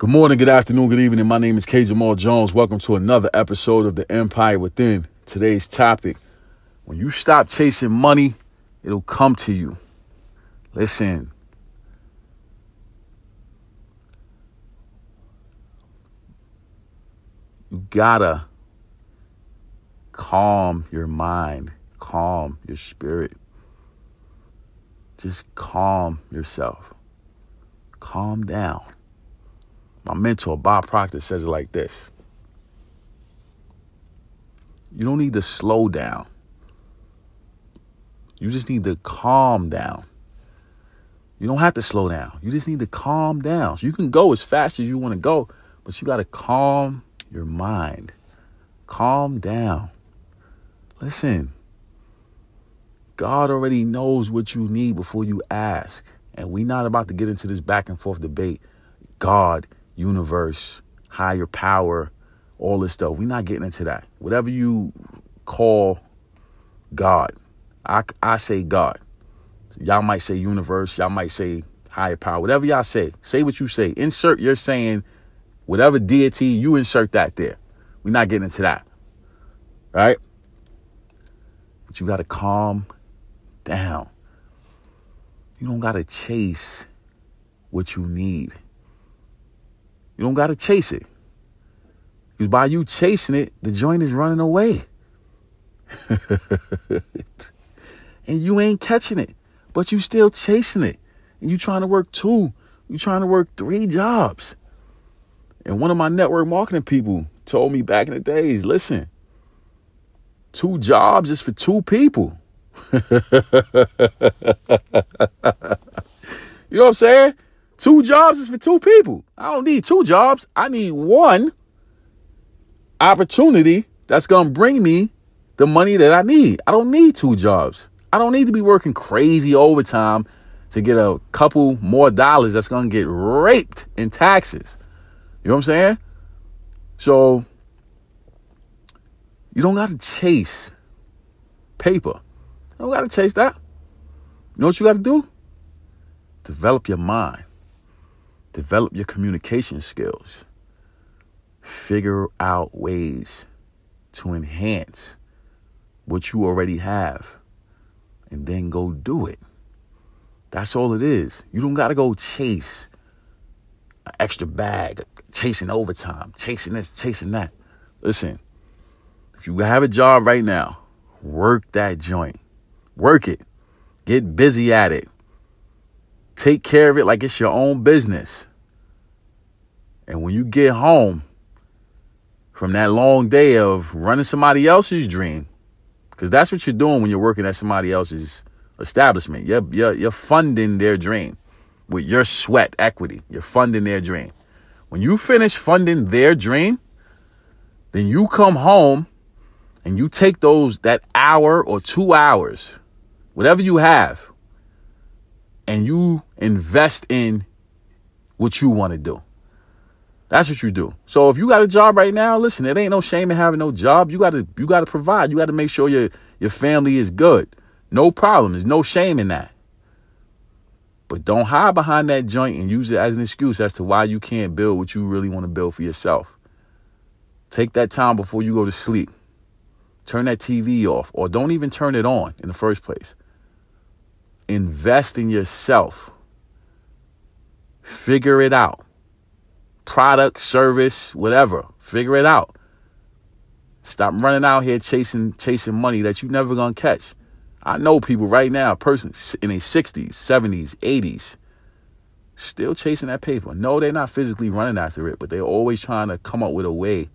Good morning, good afternoon, good evening. My name is K. Jamal Jones. Welcome to another episode of The Empire Within. Today's topic when you stop chasing money, it'll come to you. Listen. You gotta calm your mind, calm your spirit. Just calm yourself. Calm down. My mentor, Bob Proctor, says it like this You don't need to slow down, you just need to calm down. You don't have to slow down. You just need to calm down. So you can go as fast as you want to go, but you got to calm your mind. Calm down. Listen, God already knows what you need before you ask. And we're not about to get into this back and forth debate. God universe, higher power, all this stuff. We're not getting into that. Whatever you call God, I, I say God. Y'all might say universe, y'all might say higher power, whatever y'all say. Say what you say. Insert you're saying whatever deity, you insert that there. We're not getting into that. Right? But you got to calm down. You don't got to chase what you need. You don't got to chase it. Because by you chasing it, the joint is running away. and you ain't catching it, but you still chasing it. And you trying to work two, you trying to work three jobs. And one of my network marketing people told me back in the days, listen, two jobs is for two people. you know what I'm saying? Two jobs is for two people. I don't need two jobs. I need one opportunity that's going to bring me the money that I need. I don't need two jobs. I don't need to be working crazy overtime to get a couple more dollars that's going to get raped in taxes. You know what I'm saying? So you don't got to chase paper. You don't got to chase that. You know what you got to do? Develop your mind. Develop your communication skills. Figure out ways to enhance what you already have and then go do it. That's all it is. You don't got to go chase an extra bag, chasing overtime, chasing this, chasing that. Listen, if you have a job right now, work that joint. Work it. Get busy at it. Take care of it like it's your own business. And when you get home from that long day of running somebody else's dream, because that's what you're doing when you're working at somebody else's establishment. You're, you're, you're funding their dream with your sweat equity. You're funding their dream. When you finish funding their dream, then you come home and you take those that hour or two hours, whatever you have, and you invest in what you want to do. That's what you do. So if you got a job right now, listen, it ain't no shame in having no job. You gotta you gotta provide. You gotta make sure your your family is good. No problem. There's no shame in that. But don't hide behind that joint and use it as an excuse as to why you can't build what you really want to build for yourself. Take that time before you go to sleep. Turn that TV off or don't even turn it on in the first place invest in yourself. Figure it out. Product, service, whatever. Figure it out. Stop running out here chasing chasing money that you never gonna catch. I know people right now, person in their 60s, 70s, 80s, still chasing that paper. No, they're not physically running after it, but they're always trying to come up with a way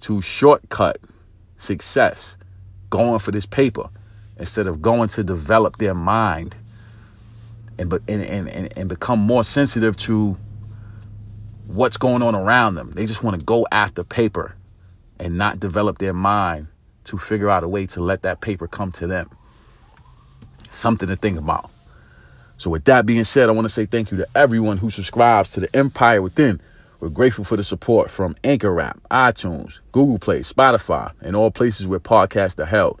to shortcut success going for this paper instead of going to develop their mind and, and, and, and, become more sensitive to what's going on around them. They just want to go after paper and not develop their mind to figure out a way to let that paper come to them. Something to think about. So, with that being said, I want to say thank you to everyone who subscribes to the Empire Within. We're grateful for the support from Anchor App, iTunes, Google Play, Spotify, and all places where podcasts are held.